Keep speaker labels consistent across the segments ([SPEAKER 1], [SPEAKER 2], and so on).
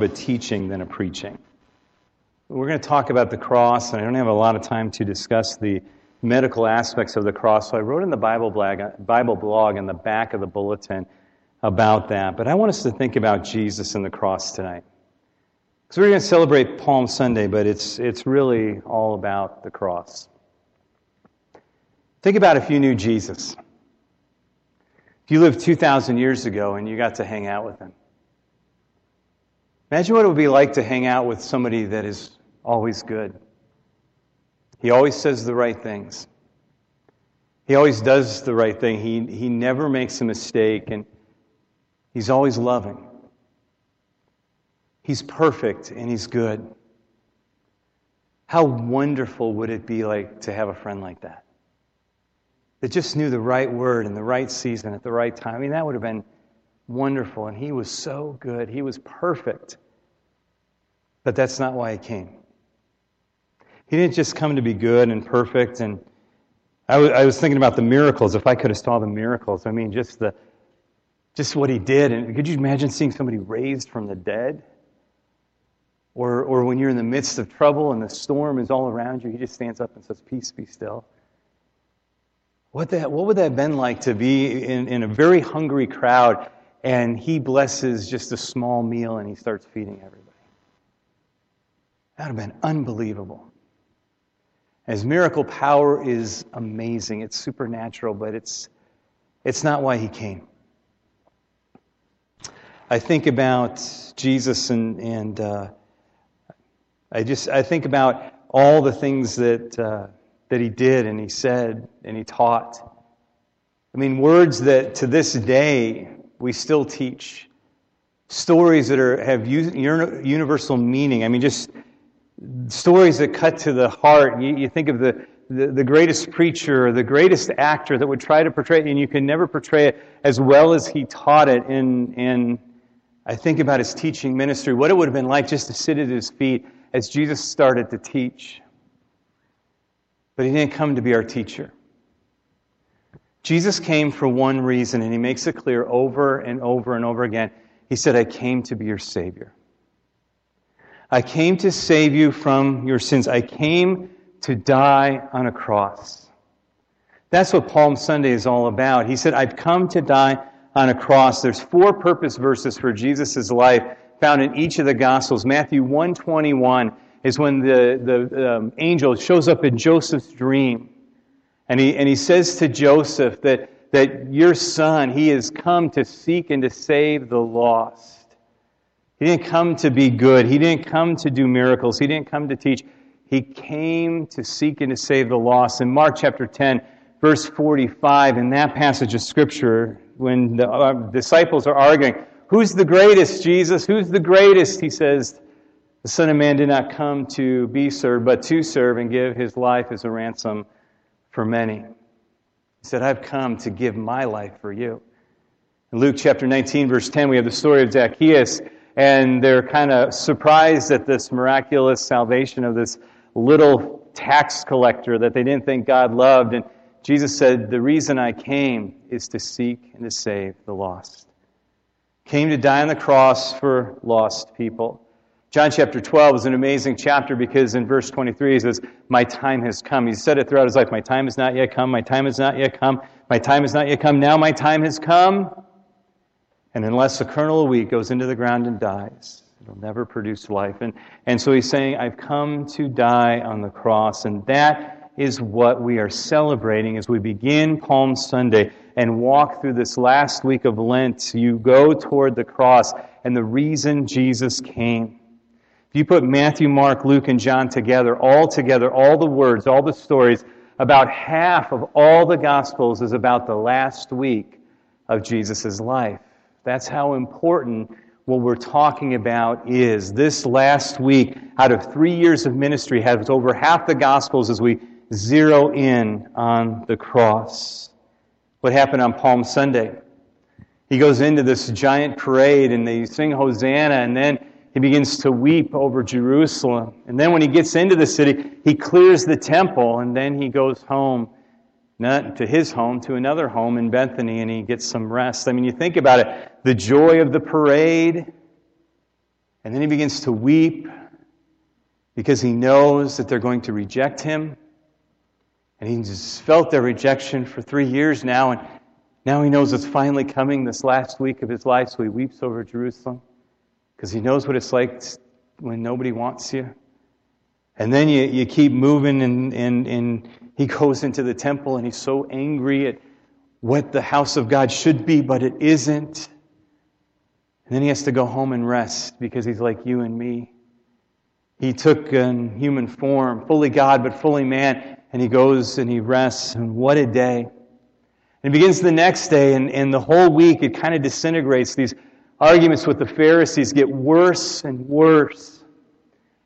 [SPEAKER 1] a teaching than a preaching. We're going to talk about the cross, and I don't have a lot of time to discuss the medical aspects of the cross, so I wrote in the Bible blog, Bible blog in the back of the bulletin about that. But I want us to think about Jesus and the cross tonight. Because we're going to celebrate Palm Sunday, but it's, it's really all about the cross. Think about if you knew Jesus. If you lived 2,000 years ago and you got to hang out with him. Imagine what it would be like to hang out with somebody that is always good. He always says the right things. He always does the right thing. He, he never makes a mistake, and he's always loving. He's perfect and he's good. How wonderful would it be like to have a friend like that? That just knew the right word in the right season at the right time. I mean, that would have been wonderful, and he was so good. He was perfect. But that's not why he came. He didn't just come to be good and perfect. And I, w- I was thinking about the miracles. If I could have saw the miracles, I mean, just the just what he did. And could you imagine seeing somebody raised from the dead? Or, or when you're in the midst of trouble and the storm is all around you, he just stands up and says, Peace, be still. What, that, what would that have been like to be in, in a very hungry crowd and he blesses just a small meal and he starts feeding everybody. That would have been unbelievable. His miracle power is amazing. It's supernatural, but it's, it's not why he came. I think about Jesus and, and uh, I just I think about all the things that, uh, that he did and he said and he taught. I mean, words that to this day we still teach stories that are, have universal meaning. I mean, just stories that cut to the heart. You, you think of the, the, the, greatest preacher the greatest actor that would try to portray it, and you can never portray it as well as he taught it. In, in I think about his teaching ministry, what it would have been like just to sit at his feet as Jesus started to teach. But he didn't come to be our teacher. Jesus came for one reason, and he makes it clear over and over and over again. He said, I came to be your Savior. I came to save you from your sins. I came to die on a cross. That's what Palm Sunday is all about. He said, I've come to die on a cross. There's four purpose verses for Jesus' life found in each of the Gospels. Matthew 121 is when the, the um, angel shows up in Joseph's dream. And he, and he says to Joseph that, that your son, he has come to seek and to save the lost. He didn't come to be good. He didn't come to do miracles. He didn't come to teach. He came to seek and to save the lost. In Mark chapter 10, verse 45, in that passage of Scripture, when the uh, disciples are arguing, Who's the greatest, Jesus? Who's the greatest? He says, The Son of Man did not come to be served, but to serve and give his life as a ransom for many. He said, I've come to give my life for you. In Luke chapter 19, verse 10, we have the story of Zacchaeus, and they're kind of surprised at this miraculous salvation of this little tax collector that they didn't think God loved. And Jesus said, The reason I came is to seek and to save the lost. Came to die on the cross for lost people. John chapter 12 is an amazing chapter because in verse 23 he says, My time has come. He said it throughout his life. My time has not yet come. My time has not yet come. My time has not yet come. Now my time has come. And unless the kernel of wheat goes into the ground and dies, it'll never produce life. And, and so he's saying, I've come to die on the cross. And that is what we are celebrating as we begin Palm Sunday and walk through this last week of Lent. You go toward the cross and the reason Jesus came. If you put Matthew, Mark, Luke, and John together, all together, all the words, all the stories, about half of all the Gospels is about the last week of Jesus' life. That's how important what we're talking about is. This last week, out of three years of ministry, has over half the Gospels as we zero in on the cross. What happened on Palm Sunday? He goes into this giant parade and they sing Hosanna and then he begins to weep over Jerusalem. And then when he gets into the city, he clears the temple and then he goes home, not to his home, to another home in Bethany and he gets some rest. I mean, you think about it the joy of the parade, And then he begins to weep because he knows that they're going to reject him. And he's felt their rejection for three years now, and now he knows it's finally coming this last week of his life, so he weeps over Jerusalem because he knows what it's like when nobody wants you. And then you, you keep moving, and, and, and he goes into the temple, and he's so angry at what the house of God should be, but it isn't. And then he has to go home and rest because he's like you and me. He took in human form, fully God, but fully man, and he goes and he rests. And what a day. And it begins the next day, and, and the whole week it kind of disintegrates. These arguments with the Pharisees get worse and worse.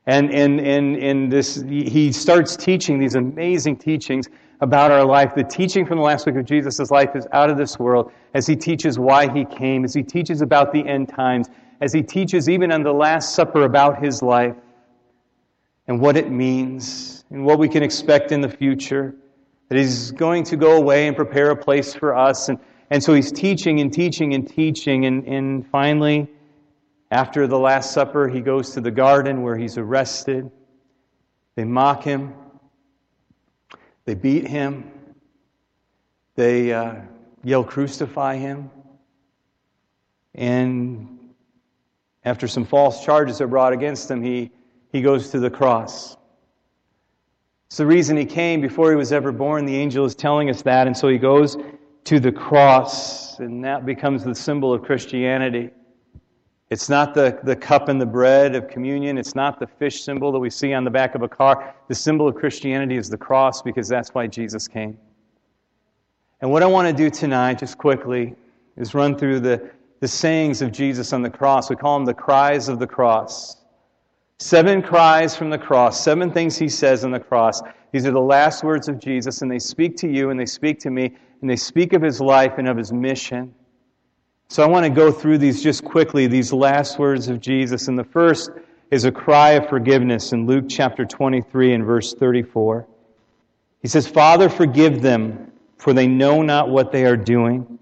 [SPEAKER 1] And, and, and, and this, he starts teaching these amazing teachings about our life. The teaching from the last week of Jesus' life is out of this world as he teaches why he came, as he teaches about the end times, as he teaches even on the Last Supper about his life and what it means and what we can expect in the future. That he's going to go away and prepare a place for us. And, and so he's teaching and teaching and teaching. And, and finally, after the Last Supper, he goes to the garden where he's arrested. They mock him. They beat him. They uh, yell, Crucify him. And after some false charges are brought against him, he he goes to the cross. It's the reason he came before he was ever born. The angel is telling us that. And so he goes to the cross, and that becomes the symbol of Christianity. It's not the, the cup and the bread of communion. It's not the fish symbol that we see on the back of a car. The symbol of Christianity is the cross because that's why Jesus came. And what I want to do tonight, just quickly, is run through the, the sayings of Jesus on the cross. We call them the cries of the cross. Seven cries from the cross, seven things he says on the cross. These are the last words of Jesus, and they speak to you and they speak to me, and they speak of his life and of his mission. So I want to go through these just quickly, these last words of Jesus. And the first is a cry of forgiveness in Luke chapter 23 and verse 34. He says, Father, forgive them, for they know not what they are doing.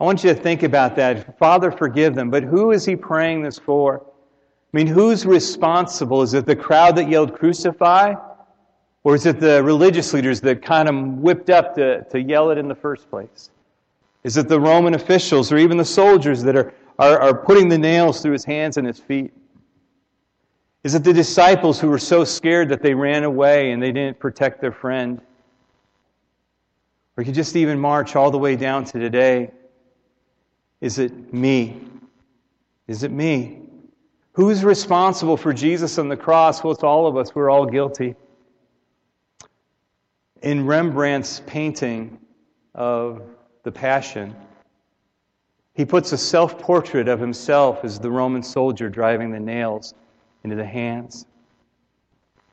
[SPEAKER 1] I want you to think about that. Father, forgive them. But who is he praying this for? I mean, who's responsible? Is it the crowd that yelled, crucify? Or is it the religious leaders that kind of whipped up to, to yell it in the first place? Is it the Roman officials or even the soldiers that are, are, are putting the nails through his hands and his feet? Is it the disciples who were so scared that they ran away and they didn't protect their friend? Or you could just even march all the way down to today. Is it me? Is it me? Who's responsible for Jesus on the cross? Well, it's all of us. We're all guilty. In Rembrandt's painting of the Passion, he puts a self portrait of himself as the Roman soldier driving the nails into the hands.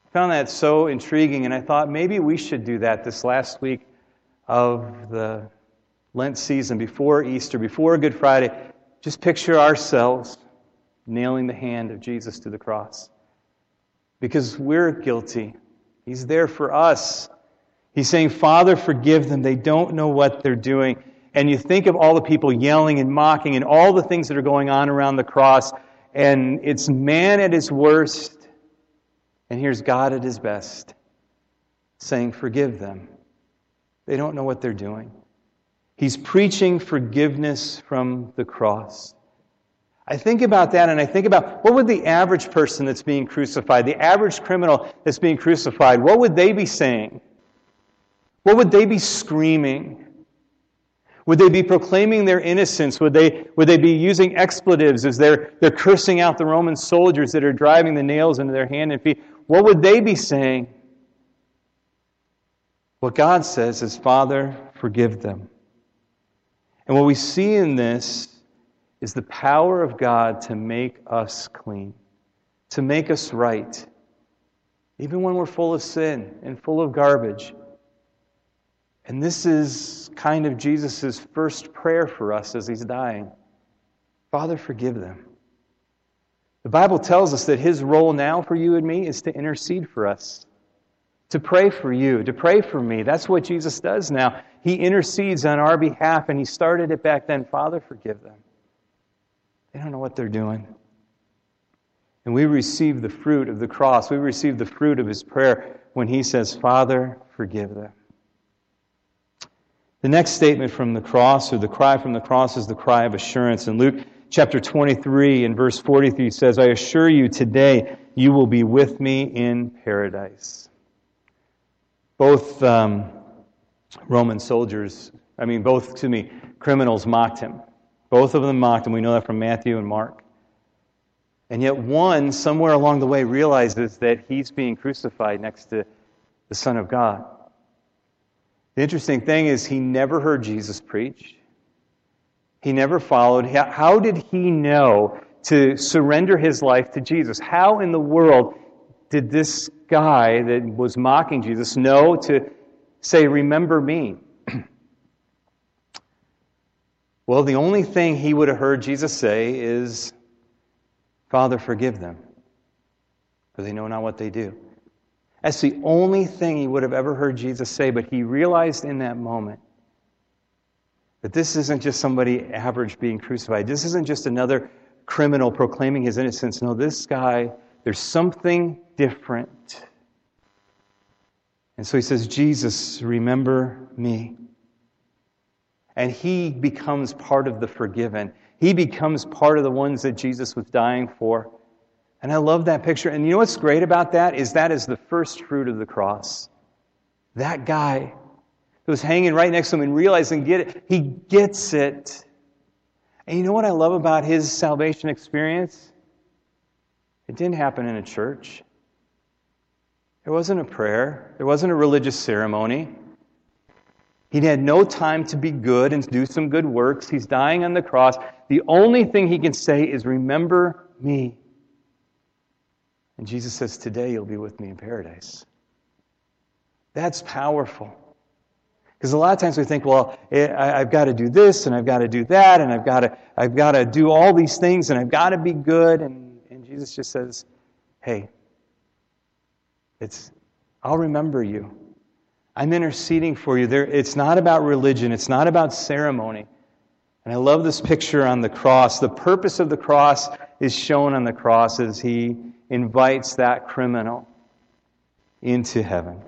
[SPEAKER 1] I found that so intriguing, and I thought maybe we should do that this last week of the Lent season, before Easter, before Good Friday. Just picture ourselves nailing the hand of Jesus to the cross. Because we're guilty. He's there for us. He's saying, Father, forgive them. They don't know what they're doing. And you think of all the people yelling and mocking and all the things that are going on around the cross, and it's man at his worst, and here's God at his best, saying, Forgive them. They don't know what they're doing. He's preaching forgiveness from the cross. I think about that and I think about what would the average person that's being crucified, the average criminal that's being crucified, what would they be saying? What would they be screaming? Would they be proclaiming their innocence? Would they, would they be using expletives as they're, they're cursing out the Roman soldiers that are driving the nails into their hand and feet? What would they be saying? What God says is, Father, forgive them. And what we see in this is the power of God to make us clean, to make us right, even when we're full of sin and full of garbage. And this is kind of Jesus' first prayer for us as he's dying Father, forgive them. The Bible tells us that his role now for you and me is to intercede for us, to pray for you, to pray for me. That's what Jesus does now. He intercedes on our behalf, and he started it back then. Father, forgive them. They don't know what they're doing. And we receive the fruit of the cross. We receive the fruit of his prayer when he says, Father, forgive them. The next statement from the cross, or the cry from the cross, is the cry of assurance. In Luke chapter 23 and verse 43 says, I assure you today you will be with me in paradise. Both um, Roman soldiers, I mean, both, excuse me, criminals mocked him. Both of them mocked him. We know that from Matthew and Mark. And yet, one, somewhere along the way, realizes that he's being crucified next to the Son of God. The interesting thing is, he never heard Jesus preach. He never followed. How did he know to surrender his life to Jesus? How in the world did this guy that was mocking Jesus know to say, Remember me? well, the only thing he would have heard Jesus say is, Father, forgive them, for they know not what they do. That's the only thing he would have ever heard Jesus say, but he realized in that moment that this isn't just somebody average being crucified. This isn't just another criminal proclaiming his innocence. No, this guy, there's something different. And so he says, Jesus, remember me. And he becomes part of the forgiven. He becomes part of the ones that Jesus was dying for. And I love that picture. And you know what's great about that is that is the first fruit of the cross. That guy who was hanging right next to him and realizing get it, he gets it. And you know what I love about his salvation experience? It didn't happen in a church. There wasn't a prayer. There wasn't a religious ceremony. He had no time to be good and do some good works. He's dying on the cross. The only thing he can say is, Remember me. And Jesus says, Today you'll be with me in paradise. That's powerful. Because a lot of times we think, well, eh, I've got to do this and I've got to do that and I've got to, I've got to do all these things and I've got to be good. And, and Jesus just says, hey, it's, I'll remember you. I'm interceding for you. There, it's not about religion. It's not about ceremony. And I love this picture on the cross. The purpose of the cross is shown on the cross as he invites that criminal into heaven.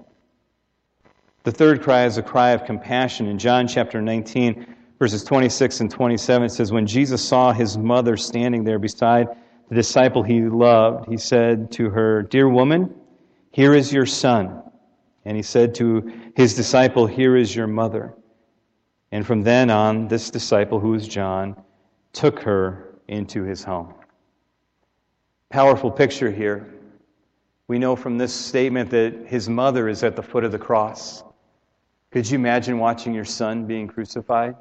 [SPEAKER 1] The third cry is a cry of compassion. In John chapter 19, verses 26 and 27, it says, When Jesus saw his mother standing there beside the disciple he loved, he said to her, Dear woman, here is your son. And he said to his disciple, Here is your mother. And from then on, this disciple, who is John, took her into his home. Powerful picture here. We know from this statement that his mother is at the foot of the cross. Could you imagine watching your son being crucified?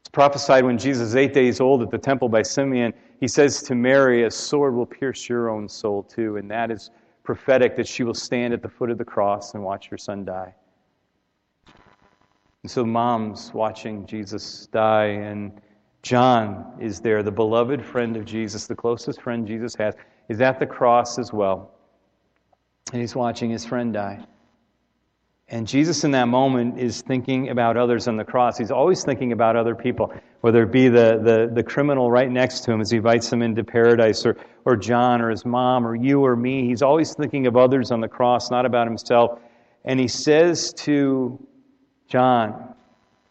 [SPEAKER 1] It's prophesied when Jesus is eight days old at the temple by Simeon. He says to Mary, A sword will pierce your own soul too. And that is prophetic that she will stand at the foot of the cross and watch her son die. And so, moms watching Jesus die, and John is there, the beloved friend of Jesus, the closest friend Jesus has, is at the cross as well. And he's watching his friend die. And Jesus, in that moment, is thinking about others on the cross. He's always thinking about other people, whether it be the, the, the criminal right next to him as he invites him into paradise, or, or John, or his mom, or you, or me. He's always thinking of others on the cross, not about himself. And he says to John,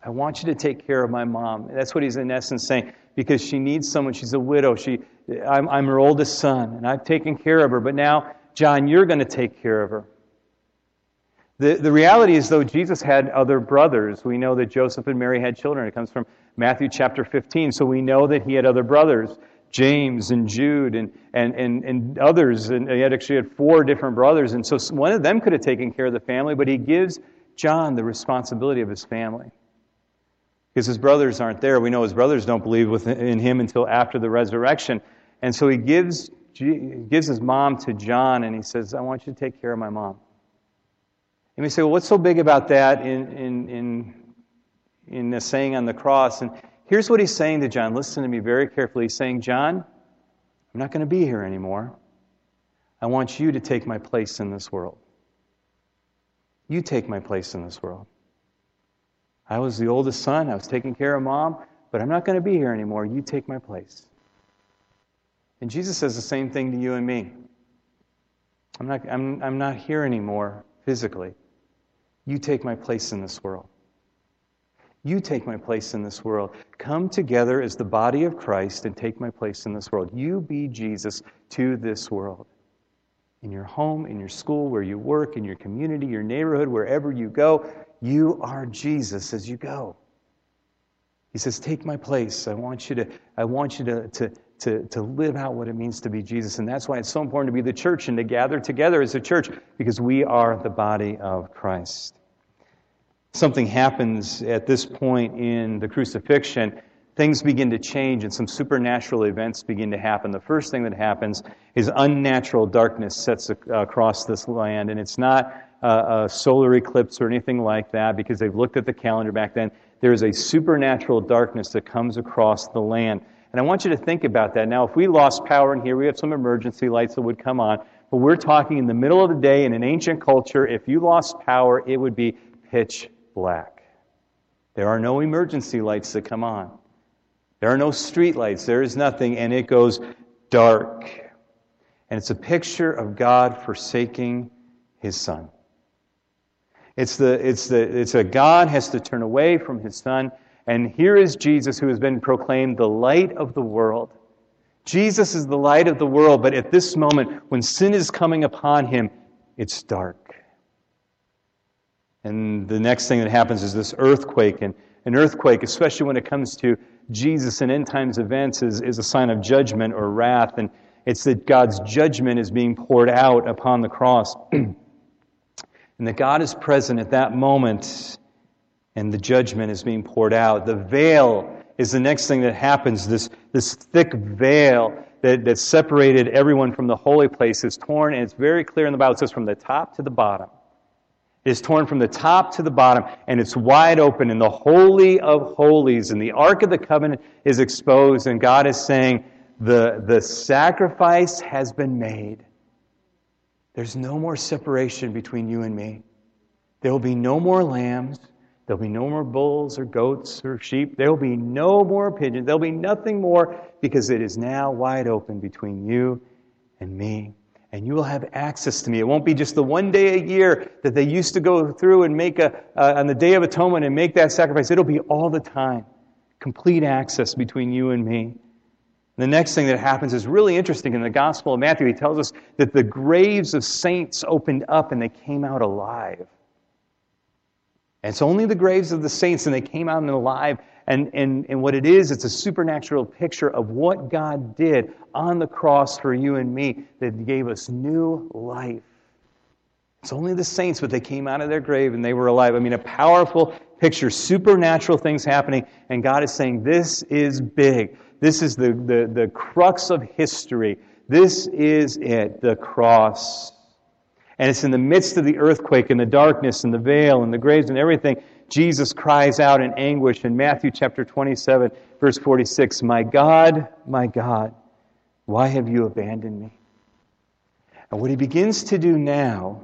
[SPEAKER 1] I want you to take care of my mom. That's what he's in essence saying, because she needs someone. She's a widow. She, I'm, I'm her oldest son, and I've taken care of her. But now, John, you're going to take care of her. The, the reality is, though, Jesus had other brothers. We know that Joseph and Mary had children. It comes from Matthew chapter 15. So we know that he had other brothers, James and Jude and, and, and, and others. And he had actually had four different brothers. And so one of them could have taken care of the family, but he gives John the responsibility of his family because his brothers aren't there. We know his brothers don't believe in him until after the resurrection. And so he gives, gives his mom to John and he says, I want you to take care of my mom. And we say, well, what's so big about that in, in, in, in the saying on the cross? And here's what he's saying to John. Listen to me very carefully. He's saying, John, I'm not going to be here anymore. I want you to take my place in this world. You take my place in this world. I was the oldest son. I was taking care of mom, but I'm not going to be here anymore. You take my place. And Jesus says the same thing to you and me. I'm not, I'm, I'm not here anymore physically. You take my place in this world. You take my place in this world. Come together as the body of Christ and take my place in this world. You be Jesus to this world. In your home, in your school, where you work, in your community, your neighborhood, wherever you go, you are Jesus as you go. He says, Take my place. I want you to, I want you to, to, to, to live out what it means to be Jesus. And that's why it's so important to be the church and to gather together as a church, because we are the body of Christ something happens at this point in the crucifixion, things begin to change and some supernatural events begin to happen. The first thing that happens is unnatural darkness sets uh, across this land, and it's not a, solar eclipse or anything like that because they've looked at the calendar back then. There is a supernatural darkness that comes across the land. And I want you to think about that. Now, if we lost power in here, we have some emergency lights that would come on. But we're talking in the middle of the day in an ancient culture. If you lost power, it would be pitch black. There are no emergency lights that come on. There are no street lights. There is nothing, and it goes dark. And it's a picture of God forsaking his son. It's, the, it's, the, it's a God has to turn away from his son. And here is Jesus who has been proclaimed the light of the world. Jesus is the light of the world, but at this moment, when sin is coming upon him, it's dark. And the next thing that happens is this earthquake. And an earthquake, especially when it comes to Jesus and end times events, is, is a sign of judgment or wrath. And it's that God's judgment is being poured out upon the cross. and that God is present at that moment and the judgment is being poured out. The veil is the next thing that happens. This, this thick veil that, that separated everyone from the holy place is torn, and it's very clear in the Bible. It says from the top to the bottom It is torn from the top to the bottom and it's wide open in the holy of holies and the ark of the covenant is exposed and god is saying the, the sacrifice has been made there's no more separation between you and me there will be no more lambs there'll be no more bulls or goats or sheep there will be no more pigeons there'll be nothing more because it is now wide open between you and me and you will have access to me. It won't be just the one day a year that they used to go through and make a, uh, on the Day of Atonement and make that sacrifice. It'll be all the time. Complete access between you and me. The next thing that happens is really interesting. In the Gospel of Matthew, he tells us that the graves of saints opened up and they came out alive. And it's only the graves of the saints and they came out alive and, and, and what it is, it's a supernatural picture of what God did on the cross for you and me that gave us new life. It's only the saints, but they came out of their grave and they were alive. I mean, a powerful picture, supernatural things happening, and God is saying, This is big. This is the, the, the crux of history. This is it, the cross. And it's in the midst of the earthquake and the darkness and the veil and the graves and everything Jesus cries out in anguish in Matthew chapter 27, verse 46 My God, my God, why have you abandoned me? And what he begins to do now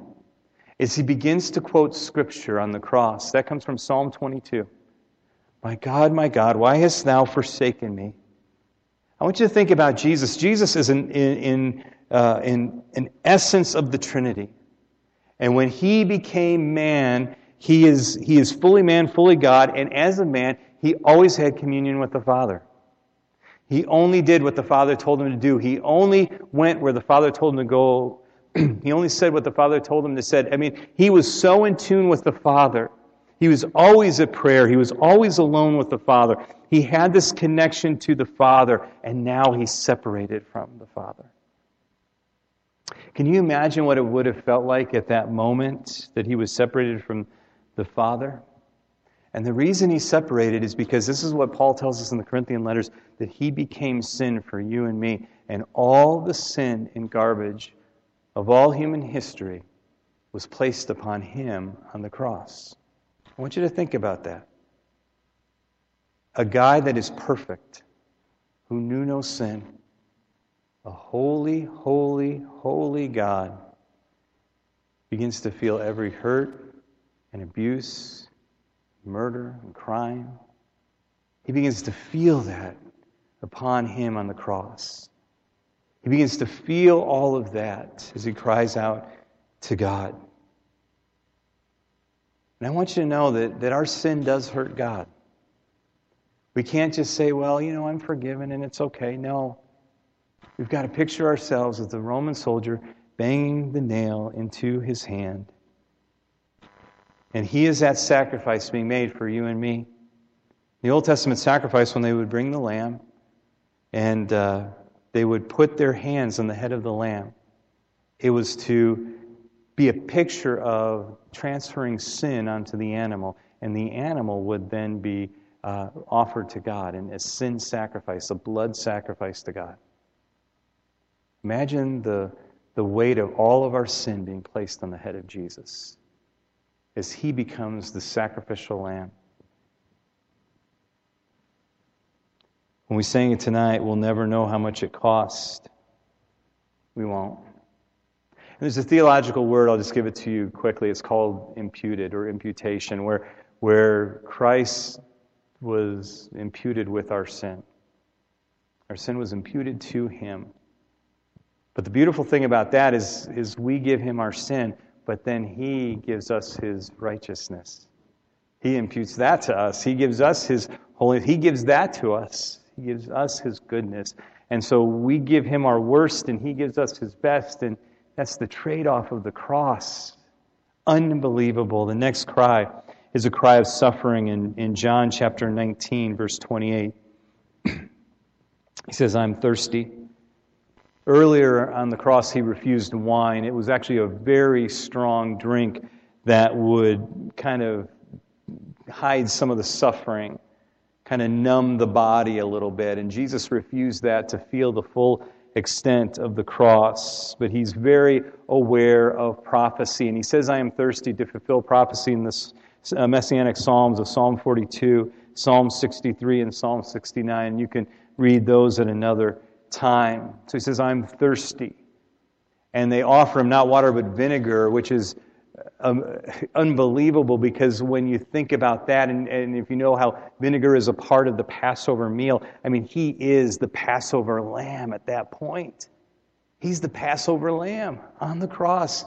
[SPEAKER 1] is he begins to quote scripture on the cross. That comes from Psalm 22. My God, my God, why hast thou forsaken me? I want you to think about Jesus. Jesus is in, in, in, uh, in an essence of the Trinity. And when he became man, he is, he is fully man, fully God, and as a man, he always had communion with the Father. He only did what the Father told him to do. He only went where the Father told him to go. he only said what the Father told him to say. I mean, he was so in tune with the Father. He was always at prayer. He was always alone with the Father. He had this connection to the Father, and now he's separated from the Father. Can you imagine what it would have felt like at that moment that he was separated from the Father. And the reason he's separated is because this is what Paul tells us in the Corinthian letters that he became sin for you and me. And all the sin and garbage of all human history was placed upon him on the cross. I want you to think about that. A guy that is perfect, who knew no sin, a holy, holy, holy God, begins to feel every hurt and abuse, murder, and crime. He begins to feel that upon him on the cross. He begins to feel all of that as he cries out to God. And I want you to know that, that our sin does hurt God. We can't just say, well, you know, I'm forgiven and it's okay. No. We've got to picture ourselves as the Roman soldier banging the nail into his hand. And he is that sacrifice being made for you and me. The Old Testament sacrifice, when they would bring the lamb and uh, they would put their hands on the head of the lamb, it was to be a picture of transferring sin onto the animal, and the animal would then be uh, offered to God in a sin sacrifice, a blood sacrifice to God. Imagine the, the weight of all of our sin being placed on the head of Jesus as he becomes the sacrificial lamb. When we sing it tonight, we'll never know how much it cost. We won't. There's a theological word, I'll just give it to you quickly. It's called imputed or imputation, where, where Christ was imputed with our sin. Our sin was imputed to him. But the beautiful thing about that is, is we give him our sin, but then he gives us his righteousness. He imputes that to us. He gives us his holiness. He gives that to us. He gives us his goodness. And so we give him our worst, and he gives us his best. And that's the trade off of the cross. Unbelievable. The next cry is a cry of suffering in, in John chapter 19, verse 28. he says, I'm thirsty. Earlier on the cross, he refused wine. It was actually a very strong drink that would kind of hide some of the suffering, kind of numb the body a little bit. And Jesus refused that to feel the full extent of the cross, but he's very aware of prophecy. And he says, I am thirsty to fulfill prophecy in uh, messianic psalms of Psalm 42, Psalm 63, and Psalm 69. You can read those at another time. So he says, I'm thirsty. And they offer him not water but vinegar, which is um, unbelievable because when you think about that, and, and if you know how vinegar is a part of the Passover meal, I mean, he is the Passover lamb at that point. He's the Passover lamb on the cross.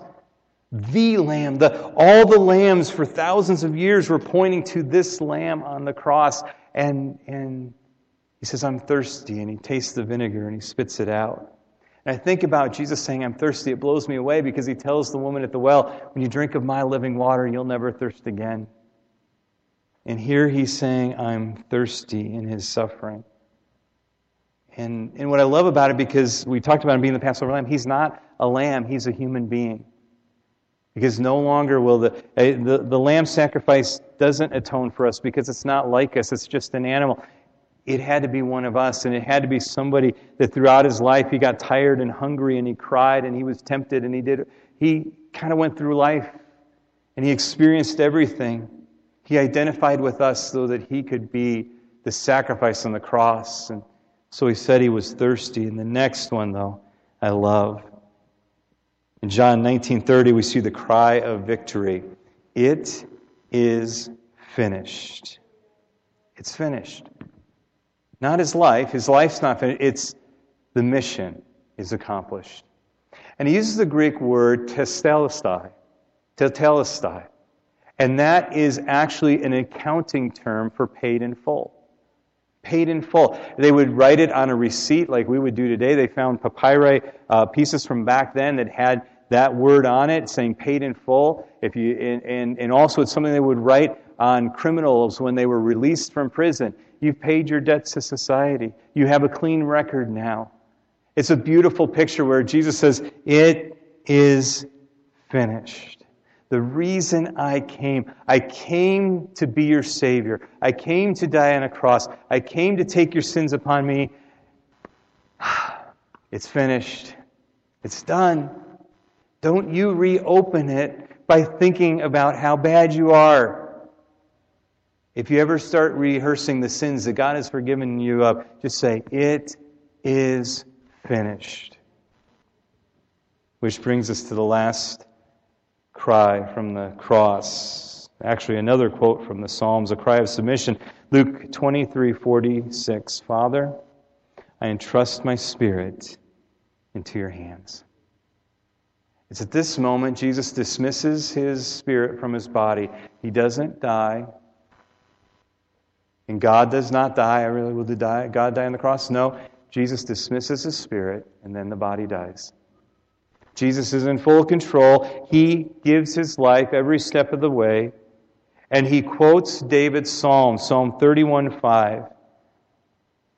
[SPEAKER 1] The lamb. The, all the lambs for thousands of years were pointing to this lamb on the cross. And, and he says, I'm thirsty. And he tastes the vinegar and he spits it out. And I think about Jesus saying, I'm thirsty. It blows me away because he tells the woman at the well, When you drink of my living water, you'll never thirst again. And here he's saying, I'm thirsty in his suffering. And, and what I love about it, because we talked about him being the Passover lamb, he's not a lamb, he's a human being. Because no longer will the, eh, the, the lamb sacrifice doesn't atone for us because it's not like us, it's just an animal it had to be one of us, and it had to be somebody that throughout his life he got tired and hungry and he cried and he was tempted and he did. He kind of went through life and he experienced everything. He identified with us so that he could be the sacrifice on the cross. And so he said he was thirsty. And the next one, though, I love. In John 19:30, we see the cry of victory. It is finished. It's finished. Not his life. His life's not finished. It's the mission is accomplished. And he uses the Greek word tetelestai, tetelestai. And that is actually an accounting term for paid in full. Paid in full. They would write it on a receipt like we would do today. They found papyri uh, pieces from back then that had that word on it saying paid in full. If you, and, and, and also it's something they would write on criminals when they were released from prison. You've paid your debts to society. You have a clean record now. It's a beautiful picture where Jesus says, It is finished. The reason I came, I came to be your Savior. I came to die on a cross. I came to take your sins upon me. It's finished. It's done. Don't you reopen it by thinking about how bad you are. If you ever start rehearsing the sins that God has forgiven you of, just say, It is finished. Which brings us to the last cry from the cross. Actually, another quote from the Psalms, a cry of submission. Luke 23 46. Father, I entrust my spirit into your hands. It's at this moment Jesus dismisses his spirit from his body. He doesn't die. And God does not die. I really will die. God die on the cross? No. Jesus dismisses his spirit, and then the body dies. Jesus is in full control. He gives his life every step of the way. And he quotes David's psalm, Psalm 31 5.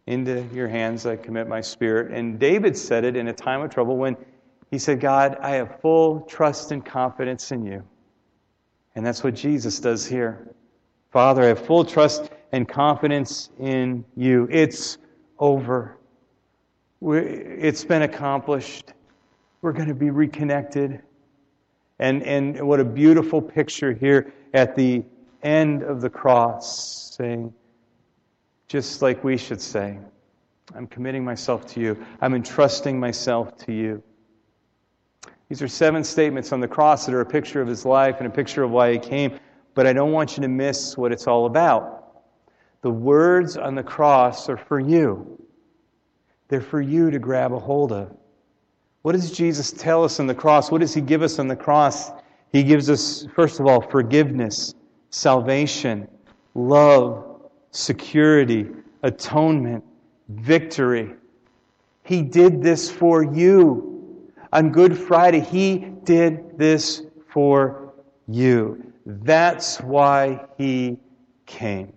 [SPEAKER 1] Into your hands I commit my spirit. And David said it in a time of trouble when he said, God, I have full trust and confidence in you. And that's what Jesus does here. Father, I have full trust and confidence in you. It's over. It's been accomplished. We're going to be reconnected. And, and what a beautiful picture here at the end of the cross, saying, just like we should say, I'm committing myself to you. I'm entrusting myself to you. These are seven statements on the cross that are a picture of his life and a picture of why he came, but I don't want you to miss what it's all about. The words on the cross are for you, they're for you to grab a hold of. What does Jesus tell us on the cross? What does he give us on the cross? He gives us, first of all, forgiveness, salvation, love, security, atonement, victory. He did this for you on Good Friday, He did this for you. That's why He came.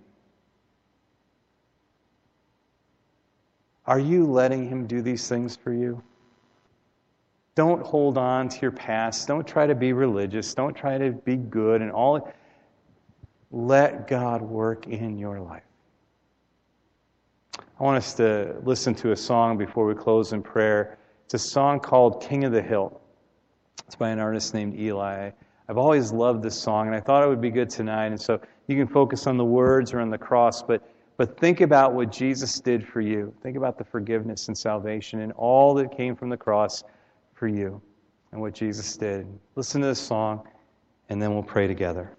[SPEAKER 1] Are you letting Him do these things for you? Don't hold on to your past. Don't try to be religious. Don't try to be good and all. Let God work in your life. I want us to listen to a song before we close in prayer. It's a song called King of the Hill. It's by an artist named Eli. I've always loved this song, and I thought it would be good tonight. And so you can focus on the words or on the cross, but, but think about what Jesus did for you. Think about the forgiveness and salvation and all that came from the cross for you and what Jesus did. Listen to this song, and then we'll pray together.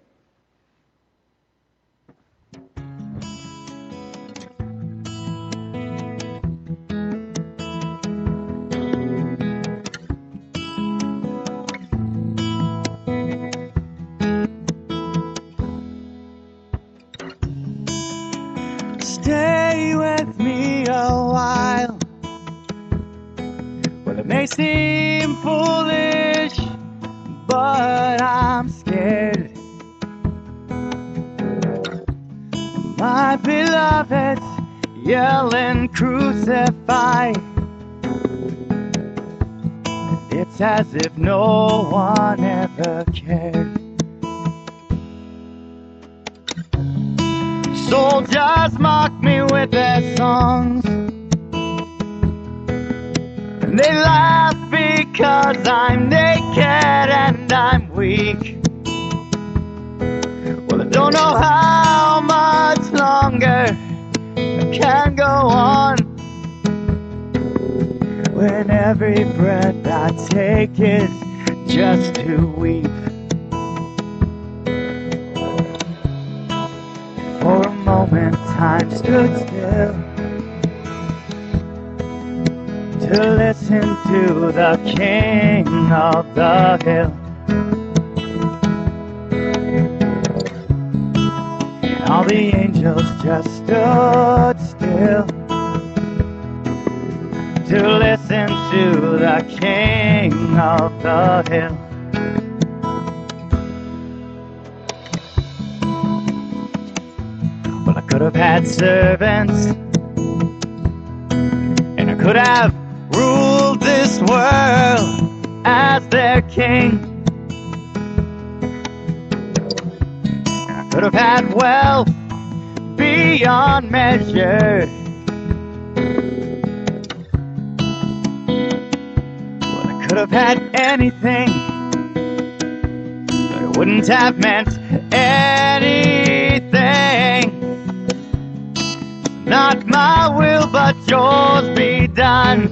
[SPEAKER 2] Seem foolish, but I'm scared. My beloved yelling, crucify. It's as if no one ever cared. Soldiers mock me with their songs. Because I'm naked and I'm weak. Well, I don't know how much longer I can go on. When every breath I take is just to weep. For a moment, time stood still. to listen to the king of the hill. And all the angels just stood still to listen to the king of the hill. Well, I could have had servants, and I could have world as their king. I could have had wealth beyond measure. Well, I could have had anything, but it wouldn't have meant anything. Not my will, but yours be done.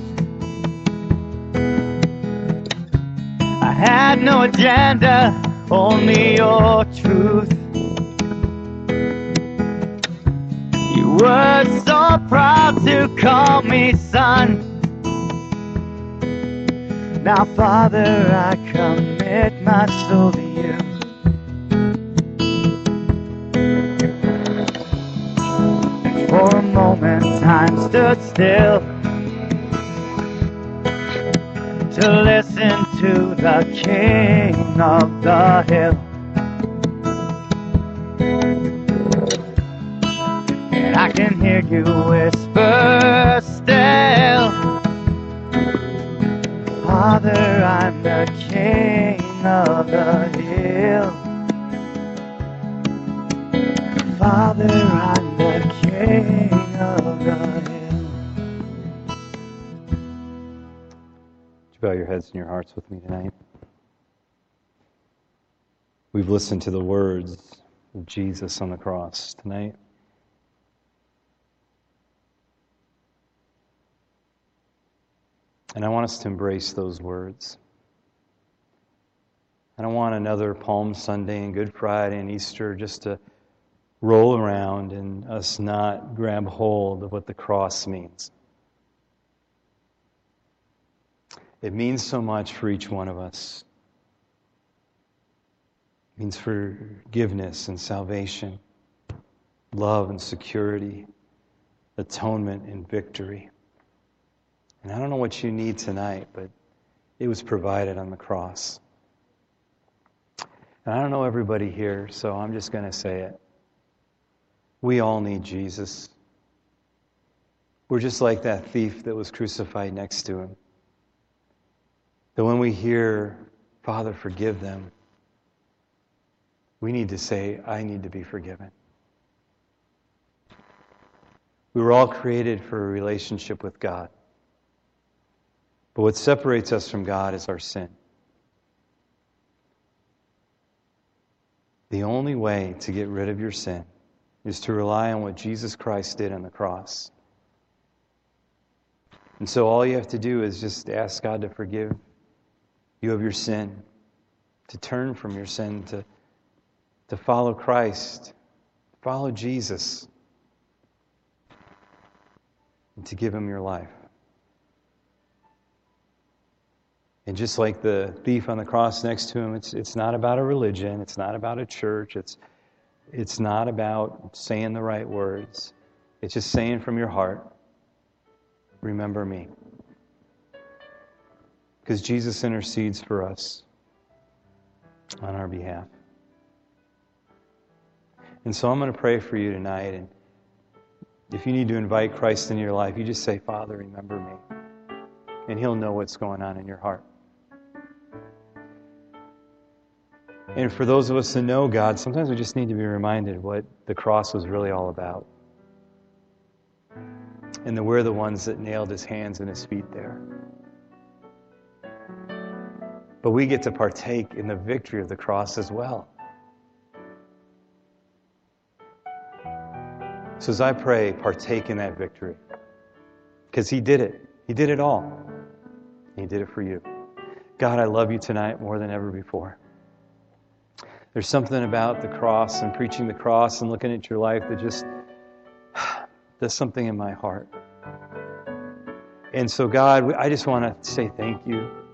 [SPEAKER 2] Had no agenda, only your truth. You were so proud to call me son. Now, Father, I commit my soul to you. For a moment, time stood still to listen to the King of the Hill. And I can hear you whisper still. Father, I'm the king of the hill. Father, I'm the king of the
[SPEAKER 1] you bow your heads and your hearts with me tonight? We've listened to the words of Jesus on the cross tonight. And I want us to embrace those words. I don't want another Palm Sunday and Good Friday and Easter just to roll around and us not grab hold of what the cross means. It means so much for each one of us. It means forgiveness and salvation, love and security, atonement and victory. And I don't know what you need tonight, but it was provided on the cross. And I don't know everybody here, so I'm just going to say it. We all need Jesus. We're just like that thief that was crucified next to him. That when we hear, Father, forgive them, we need to say, I need to be forgiven. We were all created for a relationship with God. But what separates us from God is our sin. The only way to get rid of your sin is to rely on what Jesus Christ did on the cross. And so all you have to do is just ask God to forgive you of your sin, to turn from your sin, to, to follow Christ, follow Jesus, and to give Him your life. And just like the thief on the cross next to him, it's, it's not about a religion, it's not about a church, it's, it's not about saying the right words. It's just saying from your heart, Remember me. Because Jesus intercedes for us on our behalf. And so I'm going to pray for you tonight. And if you need to invite Christ into your life, you just say, Father, remember me. And He'll know what's going on in your heart. And for those of us that know God, sometimes we just need to be reminded what the cross was really all about. And that we're the ones that nailed his hands and his feet there. But we get to partake in the victory of the cross as well. So as I pray, partake in that victory. Because he did it. He did it all. He did it for you. God, I love you tonight more than ever before. There's something about the cross and preaching the cross and looking at your life that just does something in my heart. And so, God, I just want to say thank you.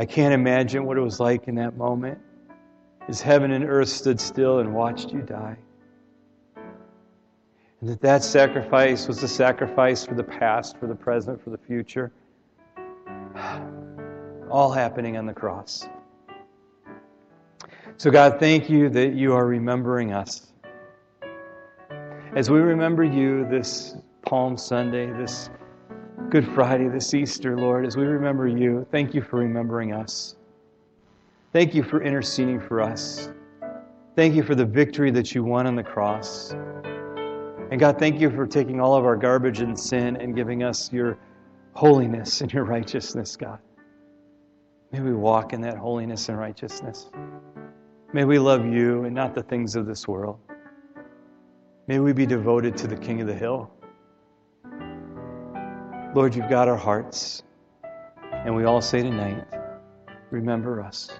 [SPEAKER 1] I can't imagine what it was like in that moment as heaven and earth stood still and watched you die. And that that sacrifice was a sacrifice for the past, for the present, for the future. All happening on the cross. So, God, thank you that you are remembering us. As we remember you this Palm Sunday, this Good Friday, this Easter, Lord, as we remember you, thank you for remembering us. Thank you for interceding for us. Thank you for the victory that you won on the cross. And God, thank you for taking all of our garbage and sin and giving us your holiness and your righteousness, God. May we walk in that holiness and righteousness. May we love you and not the things of this world. May we be devoted to the King of the Hill. Lord, you've got our hearts. And we all say tonight, remember us.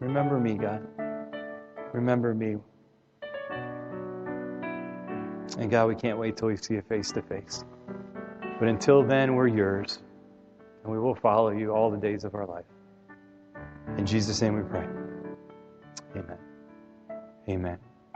[SPEAKER 1] Remember me, God. Remember me. And God, we can't wait till we see you face to face. But until then, we're yours. and we will follow you all the days of our life. In Jesus' name we pray. Amen. Amen.